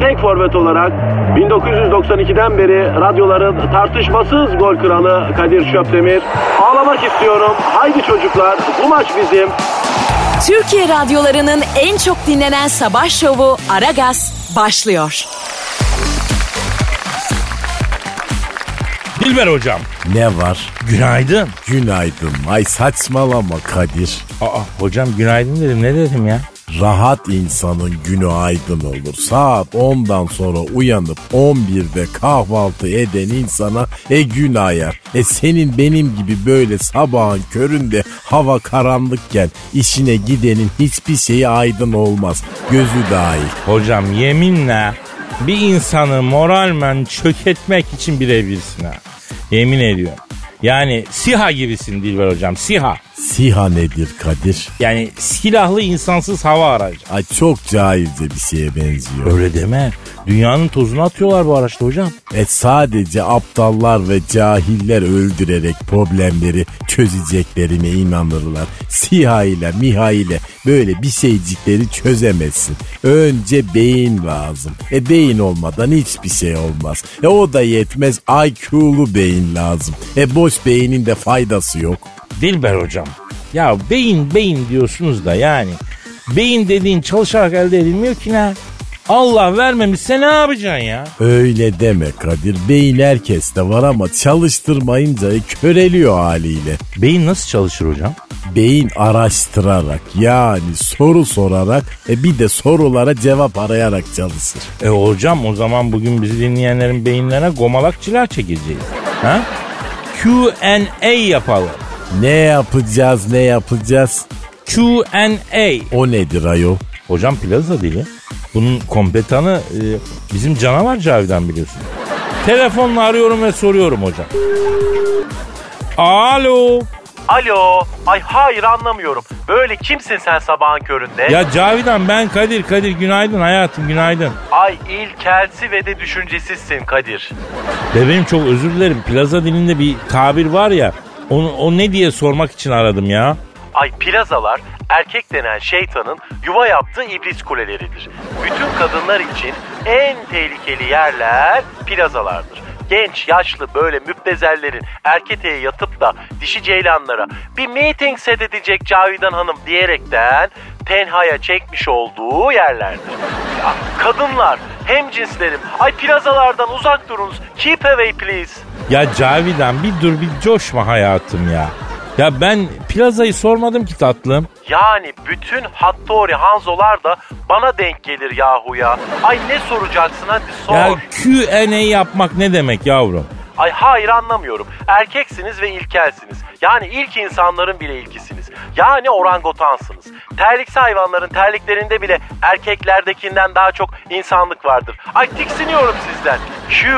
tek forvet olarak 1992'den beri radyoların tartışmasız gol kralı Kadir Şöpdemir. Ağlamak istiyorum. Haydi çocuklar bu maç bizim. Türkiye radyolarının en çok dinlenen sabah şovu Aragaz başlıyor. Dilber hocam. Ne var? Günaydın. Günaydın. Ay saçmalama Kadir. Aa hocam günaydın dedim ne dedim ya? Rahat insanın günü aydın olur. Saat 10'dan sonra uyanıp 11'de kahvaltı eden insana e gün ayar. E senin benim gibi böyle sabahın köründe hava karanlıkken işine gidenin hiçbir şeyi aydın olmaz. Gözü dahil. Hocam yeminle bir insanı moralmen çöketmek için birebirsin ha. Yemin ediyorum. Yani siha gibisin Dilber hocam siha. Siha nedir Kadir? Yani silahlı insansız hava aracı. Ay çok cahilce bir şeye benziyor. Öyle deme. Dünyanın tozunu atıyorlar bu araçta hocam. E sadece aptallar ve cahiller öldürerek problemleri çözeceklerine inanırlar. SİHA ile MİHA ile böyle bir şeycikleri çözemezsin. Önce beyin lazım. E beyin olmadan hiçbir şey olmaz. E o da yetmez IQ'lu beyin lazım. E boş beynin de faydası yok. Dilber hocam. Ya beyin beyin diyorsunuz da yani. Beyin dediğin çalışarak elde edilmiyor ki ne? Allah vermemişse ne yapacaksın ya? Öyle deme Kadir. Beyin herkeste var ama çalıştırmayınca köreliyor haliyle. Beyin nasıl çalışır hocam? Beyin araştırarak yani soru sorarak e bir de sorulara cevap arayarak çalışır. E hocam o zaman bugün bizi dinleyenlerin beyinlerine gomalak çiler çekeceğiz. Ha? Q&A yapalım. Ne yapacağız ne yapacağız? Q&A. O nedir ayol? Hocam plaza dili. Bunun kompetanı e, bizim canavar Cavidan biliyorsun. Telefonla arıyorum ve soruyorum hocam. Alo. Alo. Ay hayır anlamıyorum. Böyle kimsin sen sabahın köründe? Ya Cavidan ben Kadir. Kadir günaydın hayatım günaydın. Ay ilkelsi ve de düşüncesizsin Kadir. Bebeğim çok özür dilerim. Plaza dilinde bir tabir var ya. Onu, o ne diye sormak için aradım ya. Ay plazalar erkek denen şeytanın yuva yaptığı iblis kuleleridir. Bütün kadınlar için en tehlikeli yerler plazalardır. Genç, yaşlı böyle müptezellerin erketeye yatıp da dişi ceylanlara bir meeting set edecek Cavidan Hanım diyerekten tenhaya çekmiş olduğu yerlerdir. Ya, kadınlar, hem cinslerim, ay plazalardan uzak durunuz. Keep away please. Ya Cavidan bir dur bir coşma hayatım ya. Ya ben plazayı sormadım ki tatlım. Yani bütün Hattori Hanzolar da bana denk gelir yahu ya. Ay ne soracaksın hadi sor. Ya Q&A yapmak ne demek yavrum? Ay hayır anlamıyorum. Erkeksiniz ve ilkelsiniz. Yani ilk insanların bile ilkisiniz. Yani orangotansınız. Terliksi hayvanların terliklerinde bile erkeklerdekinden daha çok insanlık vardır. Ay tiksiniyorum sizden. Q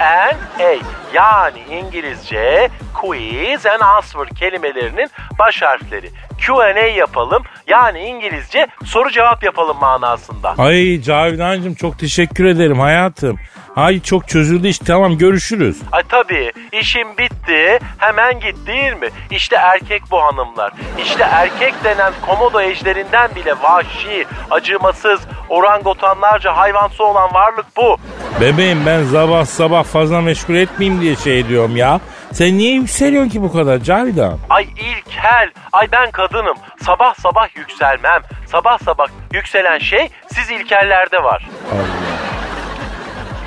and A yani İngilizce quiz and answer kelimelerinin baş harfleri. Q&A yapalım yani İngilizce soru cevap yapalım manasında. Ay Cavidancığım çok teşekkür ederim hayatım. Ay çok çözüldü iş tamam görüşürüz. Ay tabii işim bitti hemen git değil mi? İşte erkek bu hanımlar. İşte erkek denen komodo ejderinden bile vahşi, acımasız, orangotanlarca hayvansı olan varlık bu. Bebeğim ben sabah sabah fazla meşgul etmeyeyim diye şey ediyorum ya. Sen niye yükseliyorsun ki bu kadar Cavidan? Ay ilkel, ay ben kadınım. Sabah sabah yükselmem. Sabah sabah yükselen şey siz ilkellerde var. Allah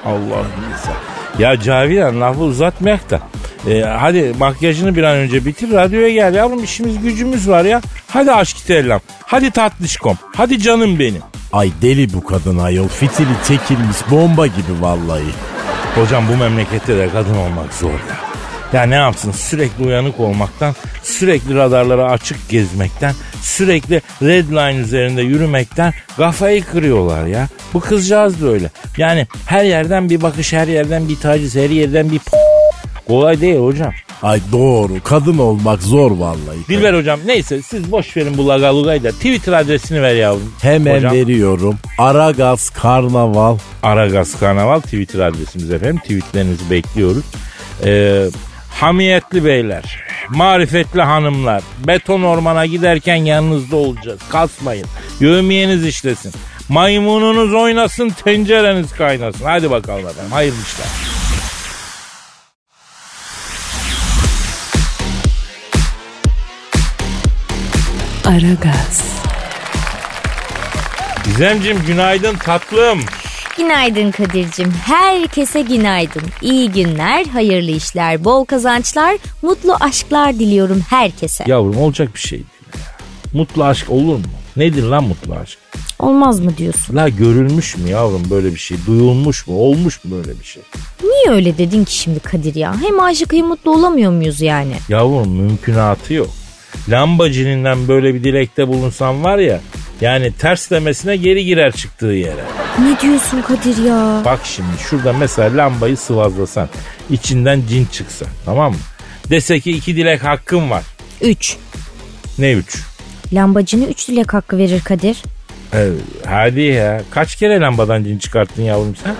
bilirse. Ya Cavidan lafı uzatmayak da. Ee, hadi makyajını bir an önce bitir radyoya gel yavrum işimiz gücümüz var ya. Hadi aşk tellam. Hadi tatlışkom. Hadi canım benim. Ay deli bu kadın ayol. Fitili çekilmiş bomba gibi vallahi. Hocam bu memlekette de kadın olmak zor ya. Ya ne yapsın sürekli uyanık olmaktan, sürekli radarlara açık gezmekten, sürekli red line üzerinde yürümekten kafayı kırıyorlar ya. Bu kızcağız da öyle. Yani her yerden bir bakış, her yerden bir taciz, her yerden bir Kolay değil hocam. Ay doğru kadın olmak zor vallahi. Dilber hocam neyse siz boş verin bu lagalugayı da Twitter adresini ver yavrum. Hemen hocam. veriyorum. Aragaz Karnaval. Aragaz Karnaval Twitter adresimiz efendim. Tweetlerinizi bekliyoruz. Ee, hamiyetli beyler, marifetli hanımlar, beton ormana giderken yanınızda olacağız. Kasmayın. Yövmiyeniz işlesin. Maymununuz oynasın, tencereniz kaynasın. Hadi bakalım efendim. Hayırlı işler. Aragaz, Gizemcim günaydın tatlım. Günaydın Kadir'cim. Herkese günaydın. İyi günler, hayırlı işler, bol kazançlar, mutlu aşklar diliyorum herkese. Yavrum olacak bir şey değil. Mutlu aşk olur mu? Nedir lan mutlu aşk? Olmaz mı diyorsun? La görülmüş mü yavrum böyle bir şey? Duyulmuş mu? Olmuş mu böyle bir şey? Niye öyle dedin ki şimdi Kadir ya? Hem aşık hem mutlu olamıyor muyuz yani? Yavrum mümkünatı yok. Lambacininden böyle bir dilekte bulunsan var ya yani ters demesine geri girer çıktığı yere. Ne diyorsun Kadir ya? Bak şimdi şurada mesela lambayı sıvazlasan içinden cin çıksa tamam mı? Dese ki iki dilek hakkım var. Üç. Ne üç? Lambacını üç dilek hakkı verir Kadir. Ee, hadi ya kaç kere lambadan cin çıkarttın yavrum sen?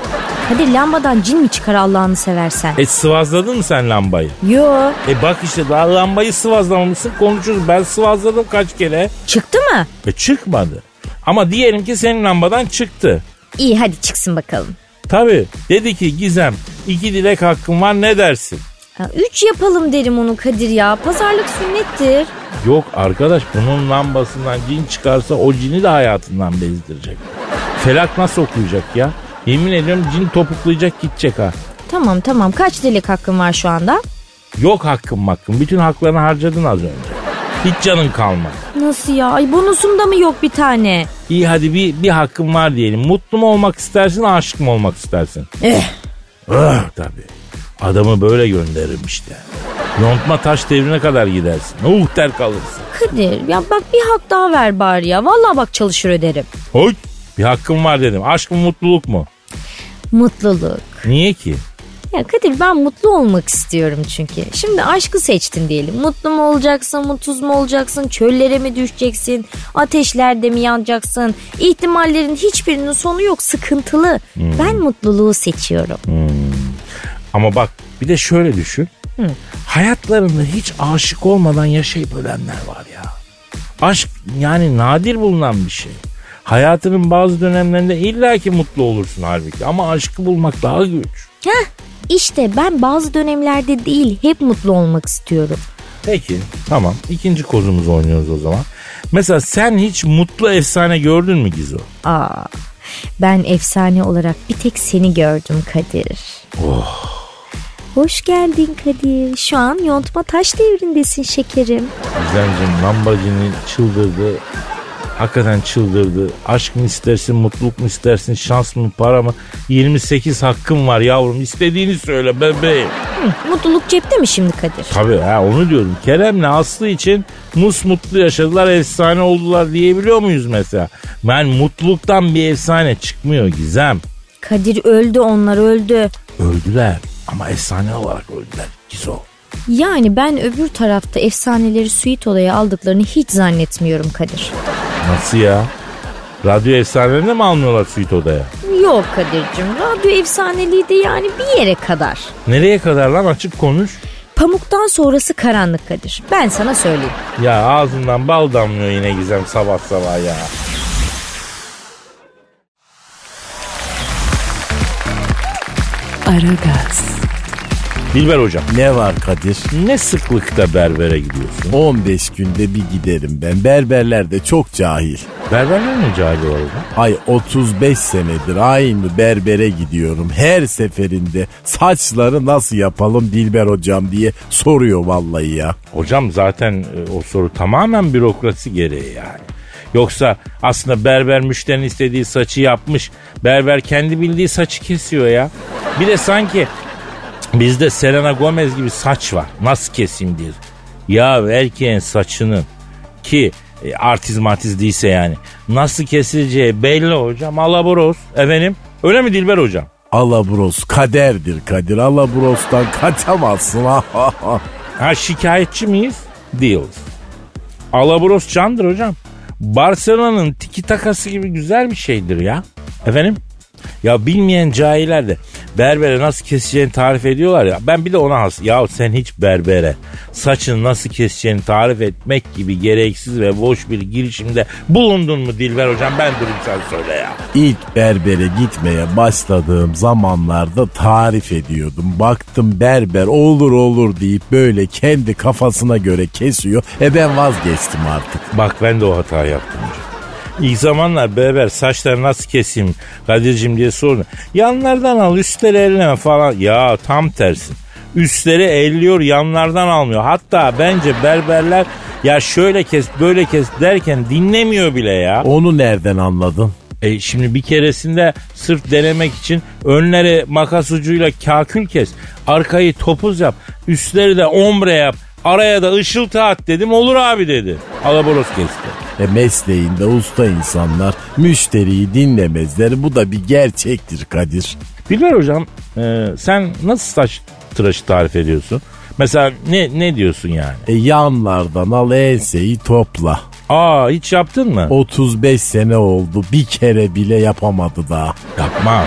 Kadir lambadan cin mi çıkar Allah'ını seversen? E sıvazladın mı sen lambayı? Yo. E bak işte daha lambayı sıvazlamamışsın konuşuruz. Ben sıvazladım kaç kere. Çıktı mı? E çıkmadı. Ama diyelim ki senin lambadan çıktı. İyi hadi çıksın bakalım. Tabii dedi ki Gizem iki dilek hakkım var ne dersin? Ha, üç yapalım derim onu Kadir ya. Pazarlık sünnettir. Yok arkadaş bunun lambasından cin çıkarsa o cini de hayatından bezdirecek. Felak nasıl okuyacak ya? Yemin ediyorum cin topuklayacak gidecek ha. Tamam tamam kaç dilek hakkın var şu anda? Yok hakkım hakkım. Bütün haklarını harcadın az önce. Hiç canın kalmadı. Nasıl ya? Ay bonusum da mı yok bir tane? İyi hadi bir, bir hakkım var diyelim. Mutlu mu olmak istersin aşık mı olmak istersin? Eh. Ah tabii. Adamı böyle gönderirim işte. Yontma taş devrine kadar gidersin. Uh der kalırsın. Kadir ya bak bir hak daha ver bari ya. Vallahi bak çalışır öderim. Hoy bir hakkım var dedim. Aşk mı mutluluk mu? Mutluluk. Niye ki? Ya Kadir ben mutlu olmak istiyorum çünkü. Şimdi aşkı seçtin diyelim. Mutlu mu olacaksın, mutsuz mu olacaksın, çöllere mi düşeceksin, ateşlerde mi yanacaksın? İhtimallerin hiçbirinin sonu yok, sıkıntılı. Ben mutluluğu seçiyorum. Ama bak bir de şöyle düşün. Hayatlarında hiç aşık olmadan yaşayıp ölenler var ya. Aşk yani nadir bulunan bir şey. Hayatının bazı dönemlerinde illaki mutlu olursun halbuki ama aşkı bulmak daha güç. Heh, işte ben bazı dönemlerde değil hep mutlu olmak istiyorum. Peki tamam ikinci kozumuzu oynuyoruz o zaman. Mesela sen hiç mutlu efsane gördün mü Gizo? Aa, ben efsane olarak bir tek seni gördüm Kadir. Hoş geldin Kadir. Şu an yontma taş devrindesin şekerim. Gizemciğim lambacını çıldırdı. Hakikaten çıldırdı. Aşk mı istersin, mutluluk mu istersin, şans mı, para mı? 28 hakkım var yavrum. İstediğini söyle bebeğim. Hı, mutluluk cepte mi şimdi Kadir? Tabii ha onu diyorum. Kerem'le Aslı için mus mutlu yaşadılar, efsane oldular diyebiliyor muyuz mesela? Ben mutluluktan bir efsane çıkmıyor Gizem. Kadir öldü onlar öldü. Öldüler ama efsane olarak öldüler. Gizo. Yani ben öbür tarafta efsaneleri suite odaya aldıklarını hiç zannetmiyorum Kadir. Nasıl ya? Radyo efsanelerine mi almıyorlar suite odaya? Yok Kadir'cim radyo efsaneliği de yani bir yere kadar. Nereye kadar lan açık konuş. Pamuktan sonrası karanlık Kadir. Ben sana söyleyeyim. Ya ağzından bal damlıyor yine Gizem sabah sabah ya. Aragaz, Dilber hocam Ne var Kadir? ne sıklıkta berbere gidiyorsun? 15 günde bir giderim ben. Berberler de çok cahil. Berberler ne cahil hocam? Ay 35 senedir aynı berbere gidiyorum. Her seferinde saçları nasıl yapalım Dilber hocam diye soruyor vallahi ya. Hocam zaten e, o soru tamamen bürokrasi gereği yani. Yoksa aslında berber müşterinin istediği saçı yapmış. Berber kendi bildiği saçı kesiyor ya. Bir de sanki bizde Selena Gomez gibi saç var. Nasıl keseyim diye. Ya erkeğin saçının ki e, artiz matiz değilse yani nasıl kesileceği belli hocam. Alaboros efendim. Öyle mi Dilber hocam? Alabros kaderdir Kadir. Alabros'tan kaçamazsın. Ha şikayetçi miyiz? Değiliz. Alabros candır hocam. Barcelona'nın tiki takası gibi güzel bir şeydir ya. Efendim? Ya bilmeyen cahiller de berbere nasıl keseceğini tarif ediyorlar ya. Ben bir de ona has. Ya sen hiç berbere saçını nasıl keseceğini tarif etmek gibi gereksiz ve boş bir girişimde bulundun mu Dilber hocam? Ben durayım sen söyle ya. İlk berbere gitmeye başladığım zamanlarda tarif ediyordum. Baktım berber olur olur deyip böyle kendi kafasına göre kesiyor. E ben vazgeçtim artık. Bak ben de o hatayı yaptım hocam. İlk zamanlar berber saçları nasıl keseyim Kadir'cim diye sordu. Yanlardan al üstleri elleme falan. Ya tam tersi. Üstleri elliyor yanlardan almıyor. Hatta bence berberler ya şöyle kes böyle kes derken dinlemiyor bile ya. Onu nereden anladın? E şimdi bir keresinde sırf denemek için önleri makas ucuyla kakül kes. Arkayı topuz yap. Üstleri de ombre yap. Araya da ışıltı at dedim olur abi dedi. Alaboros kesti. E mesleğinde usta insanlar müşteriyi dinlemezler. Bu da bir gerçektir Kadir. Bilber hocam e, sen nasıl saç tıraşı tarif ediyorsun? Mesela ne ne diyorsun yani? E yanlardan al enseyi topla. Aa hiç yaptın mı? 35 sene oldu bir kere bile yapamadı daha. Yapma.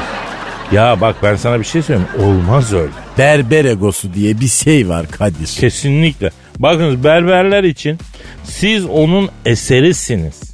Ya bak ben sana bir şey söyleyeyim. Olmaz öyle. Berber egosu diye bir şey var Kadir. Kesinlikle. Bakınız berberler için siz onun eserisiniz.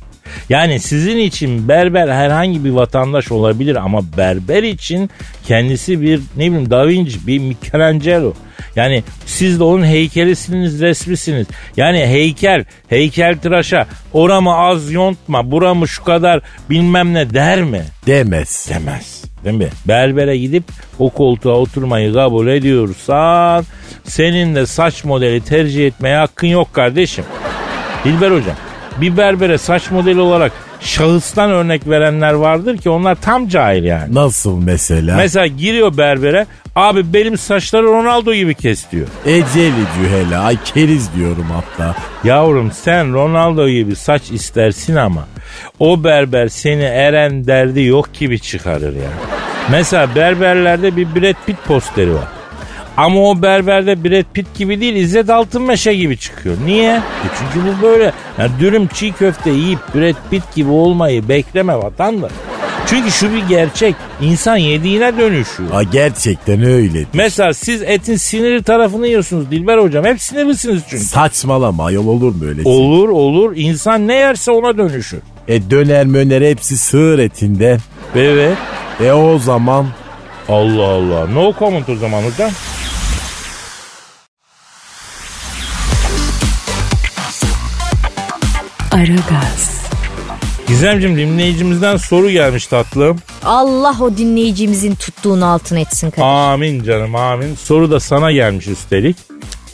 Yani sizin için berber herhangi bir vatandaş olabilir ama berber için kendisi bir ne bileyim Da Vinci, bir Michelangelo. Yani siz de onun heykelisiniz, resmisiniz. Yani heykel, heykel tıraşa oramı az yontma, buramı şu kadar bilmem ne der mi? Demez. Demez. Değil mi? Berbere gidip o koltuğa oturmayı kabul ediyorsan senin de saç modeli tercih etmeye hakkın yok kardeşim. Dilber hocam bir berbere saç modeli olarak şahıstan örnek verenler vardır ki onlar tam cahil yani. Nasıl mesela? Mesela giriyor berbere abi benim saçları Ronaldo gibi kes diyor. Eceli cühele ay keriz diyorum hatta. Yavrum sen Ronaldo gibi saç istersin ama o berber seni eren derdi yok gibi çıkarır ya. Mesela berberlerde bir Brad Pitt posteri var. Ama o berberde Brad Pitt gibi değil İzzet Altınmeşe gibi çıkıyor. Niye? E çünkü bu böyle. Yani dürüm çiğ köfte yiyip Brad Pitt gibi olmayı bekleme vatandaş. Çünkü şu bir gerçek. İnsan yediğine dönüşüyor. Ha gerçekten öyle. Mesela siz etin sinirli tarafını yiyorsunuz Dilber hocam. Hep sinirlisiniz çünkü. Saçmalama ayol olur mu öyle şey? Olur olur. İnsan ne yerse ona dönüşür. E döner möner hepsi sığır etinde. Evet. E o zaman Allah Allah. No comment o zaman hocam. Aragaz, Gizemciğim dinleyicimizden soru gelmiş tatlım. Allah o dinleyicimizin tuttuğunu altın etsin Kadir. Amin canım amin. Soru da sana gelmiş üstelik.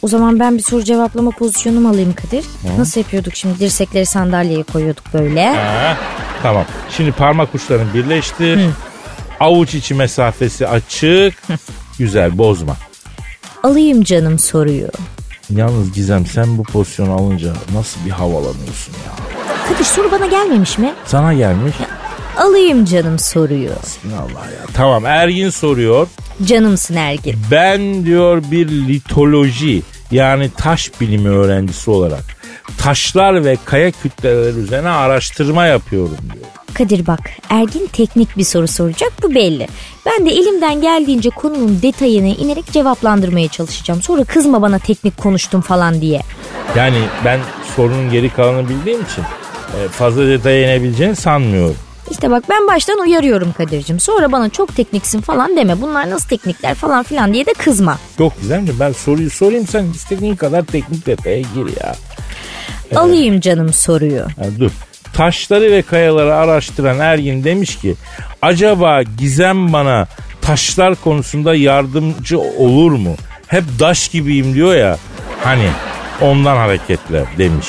O zaman ben bir soru cevaplama pozisyonumu alayım Kadir. Nasıl yapıyorduk şimdi? Dirsekleri sandalyeye koyuyorduk böyle. Ha, tamam. Şimdi parmak uçlarını birleştir. Avuç içi mesafesi açık. Güzel bozma. Alayım canım soruyu. Yalnız Gizem sen bu pozisyonu alınca nasıl bir havalanıyorsun ya? Kadir soru bana gelmemiş mi? Sana gelmiş. Alayım canım soruyu. Allah ya. Tamam Ergin soruyor. Canımsın Ergin. Ben diyor bir litoloji yani taş bilimi öğrencisi olarak taşlar ve kaya kütleleri üzerine araştırma yapıyorum diyor. Kadir bak Ergin teknik bir soru soracak bu belli. Ben de elimden geldiğince konunun detayına inerek cevaplandırmaya çalışacağım. Sonra kızma bana teknik konuştum falan diye. Yani ben sorunun geri kalanını bildiğim için e, fazla detaya inebileceğini sanmıyorum. İşte bak ben baştan uyarıyorum Kadir'cim. Sonra bana çok tekniksin falan deme. Bunlar nasıl teknikler falan filan diye de kızma. Yok Gizemciğim ben soruyu sorayım sen istediğin kadar teknik detaya gir ya. Alayım canım soruyu. Ha, dur. Taşları ve kayaları araştıran Ergin demiş ki acaba Gizem bana taşlar konusunda yardımcı olur mu? Hep daş gibiyim diyor ya hani ondan hareketle demiş.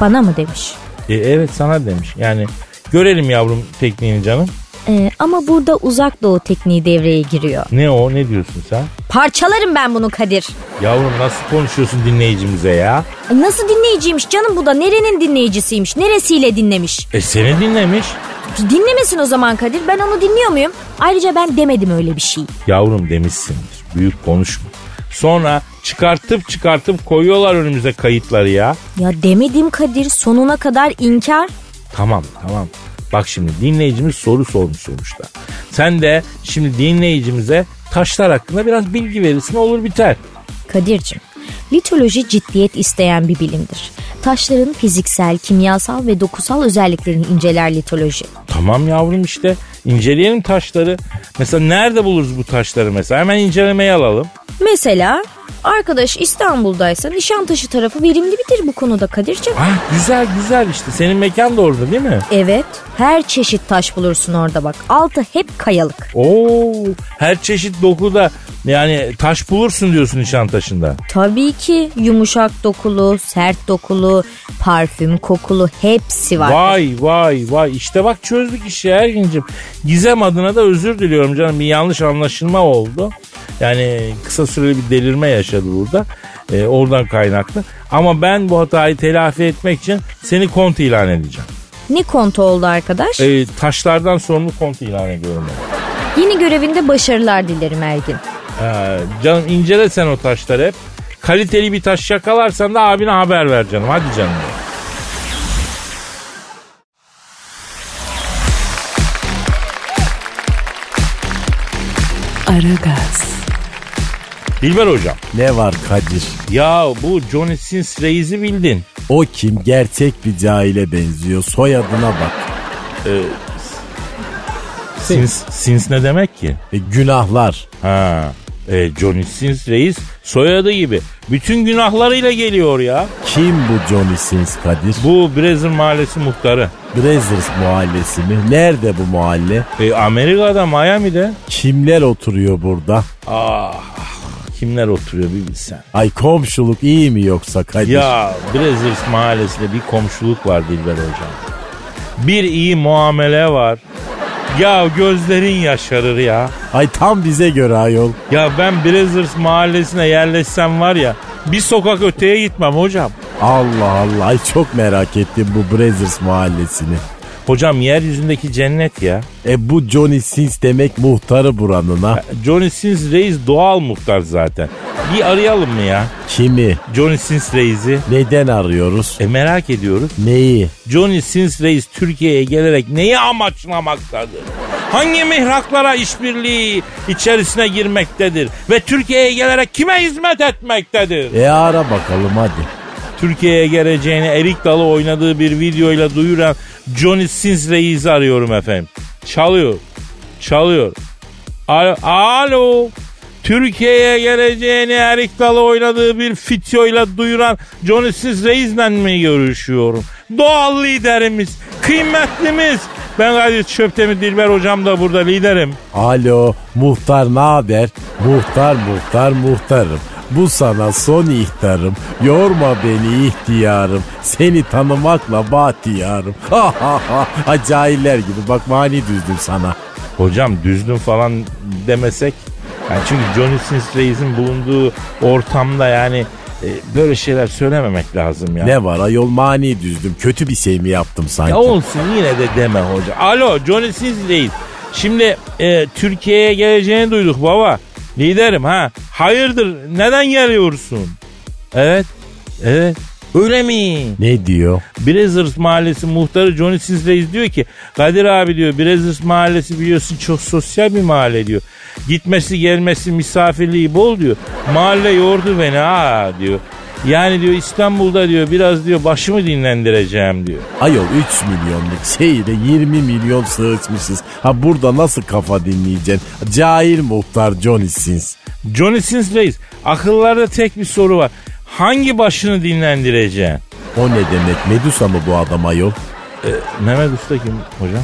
Bana mı demiş? E, evet sana demiş yani görelim yavrum tekniğini canım. Ee, ama burada uzak doğu tekniği devreye giriyor. Ne o ne diyorsun sen? Parçalarım ben bunu Kadir. Yavrum nasıl konuşuyorsun dinleyicimize ya? Ay, Nasıl dinleyiciymiş canım bu da nerenin dinleyicisiymiş neresiyle dinlemiş. E seni dinlemiş. Dinlemesin o zaman Kadir ben onu dinliyor muyum? Ayrıca ben demedim öyle bir şey. Yavrum demişsindir. Büyük konuşma. Sonra çıkartıp çıkartıp koyuyorlar önümüze kayıtları ya. Ya demedim Kadir sonuna kadar inkar. Tamam tamam. Bak şimdi dinleyicimiz soru sormuş sonuçta. Sen de şimdi dinleyicimize taşlar hakkında biraz bilgi verirsin olur biter. Kadir'cim litoloji ciddiyet isteyen bir bilimdir. Taşların fiziksel, kimyasal ve dokusal özelliklerini inceler litoloji. Tamam yavrum işte inceleyelim taşları. Mesela nerede buluruz bu taşları mesela? Hemen incelemeye alalım. Mesela arkadaş İstanbul'daysa Nişantaşı tarafı verimli bitir bu konuda Kadir'cim. Ah güzel güzel işte senin mekan da orada değil mi? Evet her çeşit taş bulursun orada bak. Altı hep kayalık. Oo her çeşit dokuda yani taş bulursun diyorsun Nişantaşı'nda. Tabii ki yumuşak dokulu, sert dokulu, parfüm kokulu hepsi var. Vay vay vay işte bak çözdük işi Ergin'cim. Gizem adına da özür diliyorum canım bir yanlış anlaşılma oldu. Yani kısa süreli bir delirme yaşadı burada. Ee, oradan kaynaklı. Ama ben bu hatayı telafi etmek için seni kont ilan edeceğim. Ne kontu oldu arkadaş? Ee, taşlardan sorumlu kont ilan ediyorum. ben. Yeni görevinde başarılar dilerim Ergin. Ee, canım incele sen o taşları hep. Kaliteli bir taş yakalarsan da abine haber ver canım. Hadi canım. Aragaz, Dilber hocam. Ne var Kadir? Ya bu Johnny Sins reisi bildin. O kim? Gerçek bir cahile benziyor. Soyadına bak. Sins, Sins ne demek ki? E, günahlar. Ha. E, Johnny Sins reis soyadı gibi. Bütün günahlarıyla geliyor ya. Kim bu Johnny Sins Kadir? Bu Brezilya mahallesi muhtarı. Brazzers mahallesi mi? Nerede bu mahalle? E, Amerika'da Miami'de. Kimler oturuyor burada? Ah kimler oturuyor bir bilsen. Ay komşuluk iyi mi yoksa Kadir? Ya Brezilya mahallesinde bir komşuluk var Dilber hocam. Bir iyi muamele var. Ya gözlerin yaşarır ya. Ay tam bize göre ayol. Ya ben Brazzers mahallesine yerleşsem var ya bir sokak öteye gitmem hocam. Allah Allah ay çok merak ettim bu Brazzers mahallesini. Hocam yeryüzündeki cennet ya. E bu Johnny Sins demek muhtarı buranın ha. Johnny Sins reis doğal muhtar zaten. Bir arayalım mı ya? Kimi? Johnny Sins reisi. Neden arıyoruz? E merak ediyoruz. Neyi? Johnny Sins reis Türkiye'ye gelerek neyi amaçlamaktadır? Hangi mihraklara işbirliği içerisine girmektedir? Ve Türkiye'ye gelerek kime hizmet etmektedir? E ara bakalım hadi. Türkiye'ye geleceğini erik dalı oynadığı bir videoyla duyuran Johnny Sins reisi arıyorum efendim. Çalıyor. Çalıyor. Alo. Alo. Türkiye'ye geleceğini erik dalı oynadığı bir videoyla duyuran Johnny Sins reisle mi görüşüyorum? Doğal liderimiz, kıymetlimiz. Ben Kadir Çöptemir Dilber hocam da burada liderim. Alo muhtar ne haber? Muhtar muhtar muhtarım. Bu sana son ihtarım. Yorma beni ihtiyarım. Seni tanımakla bahtiyarım. Ha ha ha. Ha, Cahiller gibi bak mani düzdüm sana. Hocam düzgün falan demesek. Yani çünkü Johnny Sins Reis'in bulunduğu ortamda yani e, böyle şeyler söylememek lazım ya. Ne var ayol mani düzdüm. Kötü bir şey mi yaptım sanki? Ya olsun yine de deme hoca. Alo Johnny Sins Reis. Şimdi e, Türkiye'ye geleceğini duyduk baba. Liderim ha. Hayırdır neden geliyorsun? Evet. Evet. Öyle mi? Ne diyor? Brazzers Mahallesi muhtarı Johnny Sins Reis diyor ki Kadir abi diyor Brazzers Mahallesi biliyorsun çok sosyal bir mahalle diyor. Gitmesi gelmesi misafirliği bol diyor. Mahalle yordu beni ha diyor. Yani diyor İstanbul'da diyor biraz diyor başımı dinlendireceğim diyor. Ayol 3 milyonluk şehire 20 milyon sığışmışız. Ha burada nasıl kafa dinleyeceksin? Cahil muhtar Johnny Sins. Johnny Sins Reis akıllarda tek bir soru var. Hangi başını dinlendireceksin? O ne demek? Medusa mı bu adam ayol? Mehmet Usta kim hocam?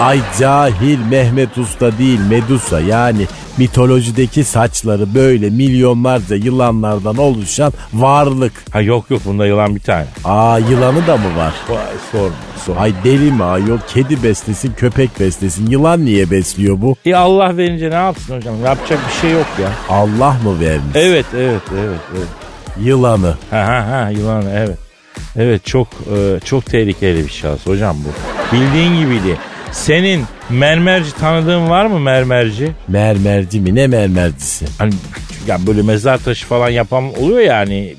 Ay cahil Mehmet Usta değil Medusa yani Mitolojideki saçları böyle milyonlarca yılanlardan oluşan varlık. Ha yok yok bunda yılan bir tane. Aa yılanı da mı var? Vay sorma sorma. Ay deli mi ayol? Kedi beslesin, köpek beslesin. Yılan niye besliyor bu? E Allah verince ne yapsın hocam? Yapacak bir şey yok ya. Allah mı vermiş? Evet evet evet. evet. Yılanı. Ha ha ha yılan evet. Evet çok e, çok tehlikeli bir şahıs hocam bu. Bildiğin gibiydi. Senin mermerci tanıdığın var mı mermerci? Mermerci mi? Ne mermercisi? Hani ya böyle mezar taşı falan yapan oluyor yani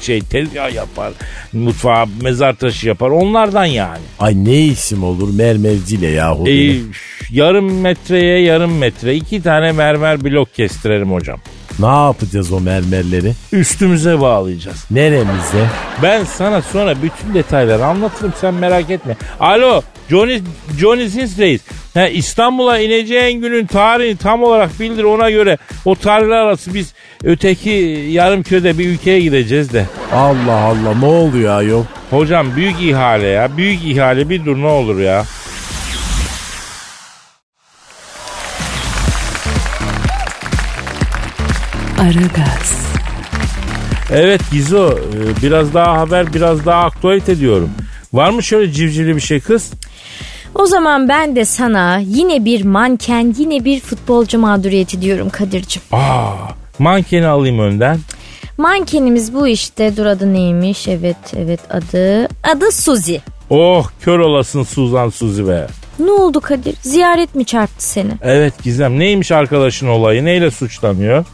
şey tezgah yapar, mutfağa mezar taşı yapar onlardan yani. Ay ne isim olur mermerciyle yahu. E, benim. yarım metreye yarım metre iki tane mermer blok kestirelim hocam. Ne yapacağız o mermerleri? Üstümüze bağlayacağız. Neremize? Ben sana sonra bütün detayları anlatırım sen merak etme. Alo Johnny, Johnny Sins Reis. Ha, İstanbul'a ineceğin günün tarihini tam olarak bildir ona göre o tarihler arası biz öteki yarım köyde bir ülkeye gideceğiz de. Allah Allah ne oluyor ayol? Hocam büyük ihale ya büyük ihale bir dur ne olur ya. Aragaz, Evet Gizo e, biraz daha haber biraz daha aktualite diyorum. Var mı şöyle civcivli bir şey kız? O zaman ben de sana yine bir manken yine bir futbolcu mağduriyeti diyorum Kadir'cim. Aa, mankeni alayım önden. Mankenimiz bu işte dur adı neymiş evet evet adı adı Suzi. Oh kör olasın Suzan Suzi be. Ne oldu Kadir ziyaret mi çarptı seni? Evet Gizem neymiş arkadaşın olayı neyle suçlanıyor?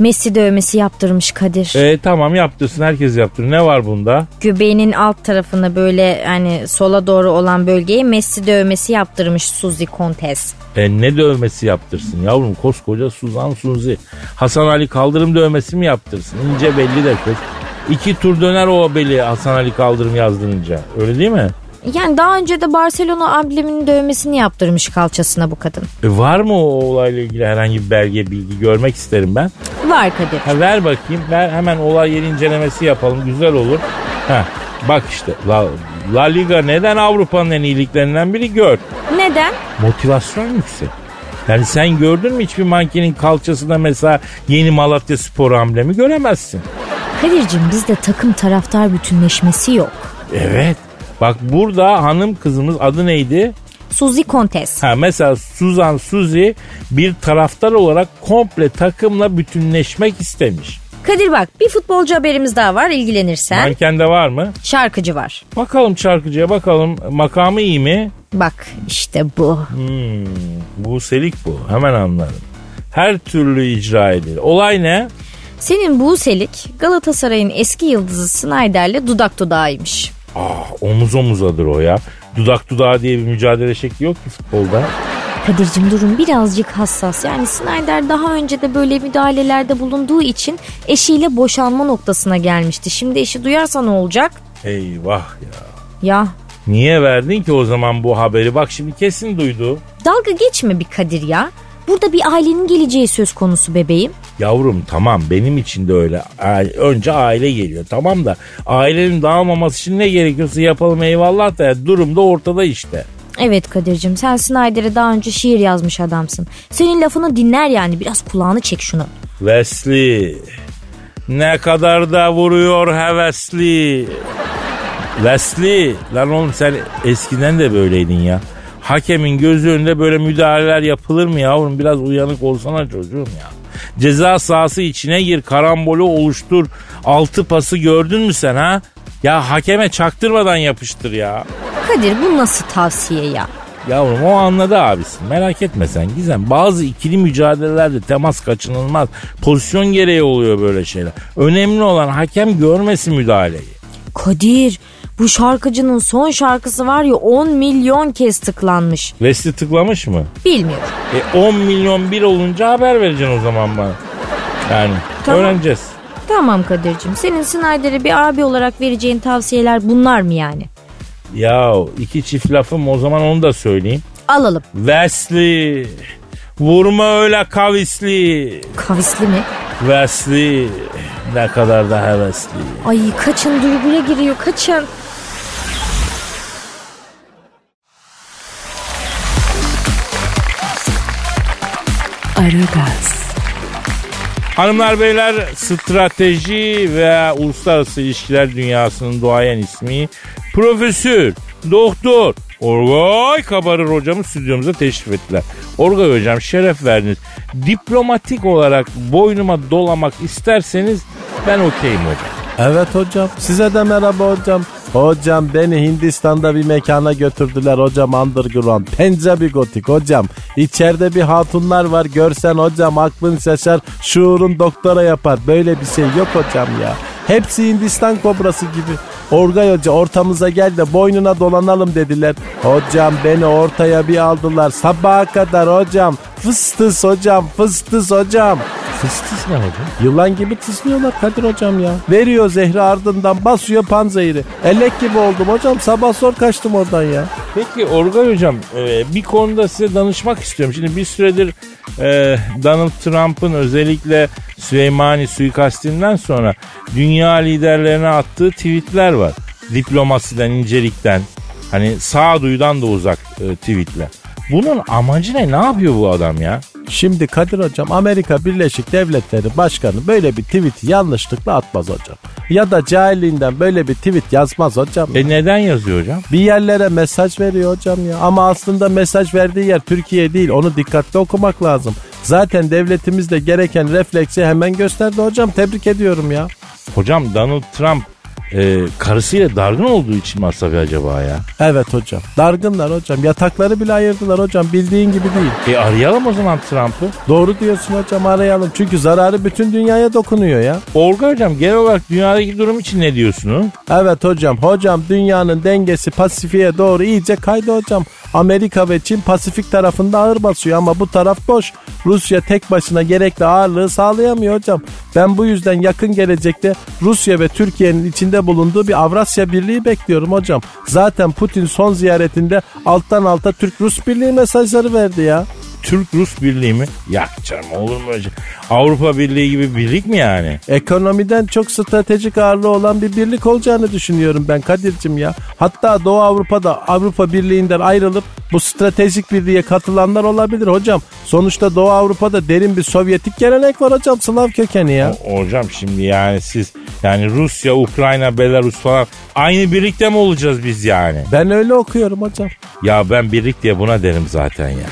Messi dövmesi yaptırmış Kadir. E tamam yaptırsın herkes yaptırır ne var bunda? Göbeğinin alt tarafına böyle hani sola doğru olan bölgeye Messi dövmesi yaptırmış Suzi Kontes. E ne dövmesi yaptırsın yavrum koskoca Suzan Suzi. Hasan Ali kaldırım dövmesi mi yaptırsın? İnce belli de kız. İki tur döner o beli Hasan Ali kaldırım yazdırınca. Öyle değil mi? Yani daha önce de Barcelona ambleminin dövmesini yaptırmış kalçasına bu kadın. E var mı o olayla ilgili herhangi bir belge bilgi görmek isterim ben. Var Kadir. Ha ver bakayım. Ver hemen olay yeri incelemesi yapalım. Güzel olur. Ha bak işte La, La Liga neden Avrupa'nın en iyiliklerinden biri gör. Neden? Motivasyon yüksek. Yani sen gördün mü hiçbir mankenin kalçasında mesela yeni Malatya Spor amblemi göremezsin. Kadir'cim bizde takım taraftar bütünleşmesi yok. Evet. Bak burada hanım kızımız adı neydi? Suzi Kontes. Ha mesela Suzan Suzi bir taraftar olarak komple takımla bütünleşmek istemiş. Kadir bak bir futbolcu haberimiz daha var ilgilenirsen. Mankende var mı? Şarkıcı var. Bakalım şarkıcıya bakalım makamı iyi mi? Bak işte bu. Hmm, bu selik bu hemen anlarım. Her türlü icra edilir. Olay ne? Senin bu Selik Galatasaray'ın eski yıldızı Snyder'le dudak dudağıymış. Ah omuz omuzadır o ya. Dudak dudağa diye bir mücadele şekli yok ki futbolda. Kadir'cim durum birazcık hassas. Yani Snyder daha önce de böyle müdahalelerde bulunduğu için eşiyle boşanma noktasına gelmişti. Şimdi eşi duyarsa ne olacak? Eyvah ya. Ya Niye verdin ki o zaman bu haberi? Bak şimdi kesin duydu. dalga geçme bir Kadir ya. Burada bir ailenin geleceği söz konusu bebeğim. Yavrum tamam benim için de öyle. A- Önce aile geliyor tamam da ailenin dağılmaması için ne gerekiyorsa yapalım eyvallah da durum da ortada işte. Evet Kadir'cim sen Snyder'e daha önce şiir yazmış adamsın. Senin lafını dinler yani biraz kulağını çek şunu. Wesley ne kadar da vuruyor hevesli. Wesley lan oğlum sen eskiden de böyleydin ya. Hakemin gözü önünde böyle müdahaleler yapılır mı yavrum? Biraz uyanık olsana çocuğum ya. Ceza sahası içine gir, karambolü oluştur. Altı pası gördün mü sen ha? Ya hakeme çaktırmadan yapıştır ya. Kadir bu nasıl tavsiye ya? Yavrum o anladı abisin. Merak etme sen Gizem. Bazı ikili mücadelelerde temas kaçınılmaz. Pozisyon gereği oluyor böyle şeyler. Önemli olan hakem görmesin müdahaleyi. Kadir bu şarkıcının son şarkısı var ya 10 milyon kez tıklanmış. Wesley tıklamış mı? Bilmiyorum. E 10 milyon bir olunca haber vereceksin o zaman bana. Yani Tamam. öğreneceğiz. Tamam Kadir'cim senin Snyder'e bir abi olarak vereceğin tavsiyeler bunlar mı yani? Ya iki çift lafım o zaman onu da söyleyeyim. Alalım. Wesley vurma öyle kavisli. Kavisli mi? Wesley ne kadar da hevesli. Ay kaçın duyguyla giriyor kaçın. Aragaz. Hanımlar beyler strateji ve uluslararası ilişkiler dünyasının doğayan ismi Profesör Doktor Orgay Kabarır hocamı stüdyomuza teşrif ettiler. Orgay hocam şeref verdiniz. Diplomatik olarak boynuma dolamak isterseniz ben okeyim hocam. Evet hocam. Size de merhaba hocam. Hocam beni Hindistan'da bir mekana götürdüler hocam underground. Pencabi gotik hocam. İçeride bir hatunlar var görsen hocam aklın şaşar şuurun doktora yapar. Böyle bir şey yok hocam ya. Hepsi Hindistan kobrası gibi. Orgay Hoca ortamıza gel de boynuna dolanalım dediler. Hocam beni ortaya bir aldılar. Sabaha kadar hocam. Fıstıs hocam fıstıs hocam. Fıstıs ne hocam? Yılan gibi tıslıyorlar Kadir hocam ya. Veriyor zehri ardından basıyor panzehiri. Elek gibi oldum hocam sabah zor kaçtım oradan ya. Peki Orgay hocam e, bir konuda size danışmak istiyorum. Şimdi bir süredir e, Donald Trump'ın özellikle Süleymani suikastinden sonra dünya liderlerine attığı tweetler var. Diplomasiden, incelikten, hani sağduyudan da uzak e, tweetler. Bunun amacı ne? Ne yapıyor bu adam ya? Şimdi Kadir hocam Amerika Birleşik Devletleri Başkanı böyle bir tweet yanlışlıkla atmaz hocam. Ya da cahilliğinden böyle bir tweet yazmaz hocam. E neden yazıyor hocam? Bir yerlere mesaj veriyor hocam ya. Ama aslında mesaj verdiği yer Türkiye değil. Onu dikkatli okumak lazım. Zaten devletimiz de gereken refleksi hemen gösterdi hocam. Tebrik ediyorum ya. Hocam Donald Trump e, karısıyla dargın olduğu için mi asabi acaba ya? Evet hocam. Dargınlar hocam. Yatakları bile ayırdılar hocam. Bildiğin gibi değil. E arayalım o zaman Trump'ı. Doğru diyorsun hocam arayalım. Çünkü zararı bütün dünyaya dokunuyor ya. Orga hocam genel olarak dünyadaki durum için ne diyorsunuz? Evet hocam. Hocam dünyanın dengesi Pasifik'e doğru iyice kaydı hocam. Amerika ve Çin Pasifik tarafında ağır basıyor ama bu taraf boş. Rusya tek başına gerekli ağırlığı sağlayamıyor hocam. Ben bu yüzden yakın gelecekte Rusya ve Türkiye'nin içinde bulunduğu bir Avrasya Birliği bekliyorum hocam. Zaten Putin son ziyaretinde alttan alta Türk-Rus Birliği mesajları verdi ya. Türk-Rus Birliği mi? Ya canım olur mu öyle şey? Avrupa Birliği gibi birlik mi yani? Ekonomiden çok stratejik ağırlığı olan bir birlik olacağını düşünüyorum ben Kadir'cim ya. Hatta Doğu Avrupa'da Avrupa Birliği'nden ayrılıp bu stratejik birliğe katılanlar olabilir hocam. Sonuçta Doğu Avrupa'da derin bir Sovyetik gelenek var hocam Slav kökeni ya. O- hocam şimdi yani siz yani Rusya, Ukrayna, Belarus falan aynı birlikte mi olacağız biz yani? Ben öyle okuyorum hocam. Ya ben birlik diye buna derim zaten ya.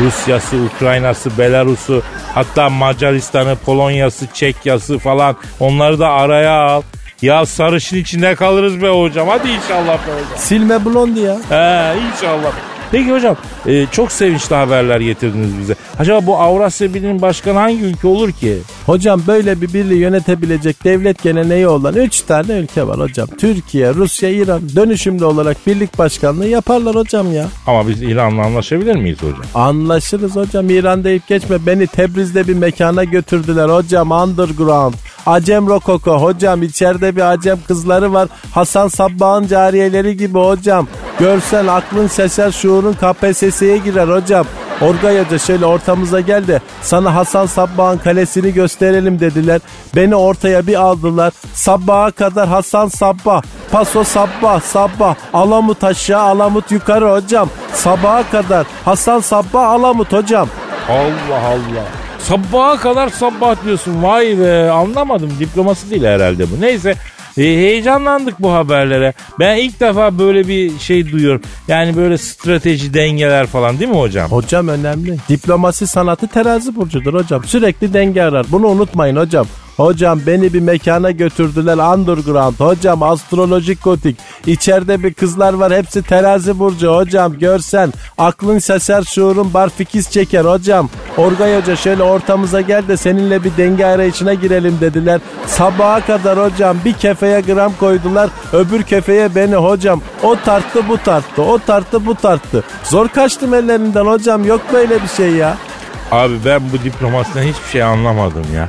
Rusya'sı, Ukrayna'sı, Belarus'u hatta Macaristan'ı, Polonya'sı, Çekya'sı falan onları da araya al. Ya sarışın içinde kalırız be hocam. Hadi inşallah be hocam. Silme blondi ya. He inşallah. Peki hocam e, çok sevinçli haberler getirdiniz bize. Acaba bu Avrasya Birliği'nin başkanı hangi ülke olur ki? Hocam böyle bir birliği yönetebilecek devlet geleneği olan 3 tane ülke var hocam. Türkiye, Rusya, İran dönüşümlü olarak birlik başkanlığı yaparlar hocam ya. Ama biz İran'la anlaşabilir miyiz hocam? Anlaşırız hocam İran deyip geçme. Beni Tebriz'de bir mekana götürdüler hocam underground. Acem Rokoko hocam içeride bir Acem kızları var. Hasan Sabbah'ın cariyeleri gibi hocam. Görsen aklın şaşar şuurun KPSS'ye girer hocam. Orgay Hoca şöyle ortamıza gel de sana Hasan Sabbah'ın kalesini gösterelim dediler. Beni ortaya bir aldılar. Sabbah'a kadar Hasan Sabbah. Paso Sabbah Sabbah. Alamut aşağı Alamut yukarı hocam. Sabaha kadar Hasan Sabbah Alamut hocam. Allah Allah. Sabaha kadar sabah diyorsun. Vay be anlamadım. Diploması değil herhalde bu. Neyse e, heyecanlandık bu haberlere. Ben ilk defa böyle bir şey duyuyorum. Yani böyle strateji dengeler falan değil mi hocam? Hocam önemli. Diplomasi sanatı terazi burcudur hocam. Sürekli denge arar. Bunu unutmayın hocam. Hocam beni bir mekana götürdüler underground. Hocam astrolojik gotik. İçeride bir kızlar var hepsi terazi burcu. Hocam görsen aklın şaşar şuurun barfikiz çeker hocam. Orgay Hoca şöyle ortamıza gel de seninle bir denge arayışına girelim dediler. Sabaha kadar hocam bir kefeye gram koydular. Öbür kefeye beni hocam. O tarttı bu tarttı. O tarttı bu tarttı. Zor kaçtım ellerinden hocam. Yok böyle bir şey ya. Abi ben bu diplomasiden hiçbir şey anlamadım ya.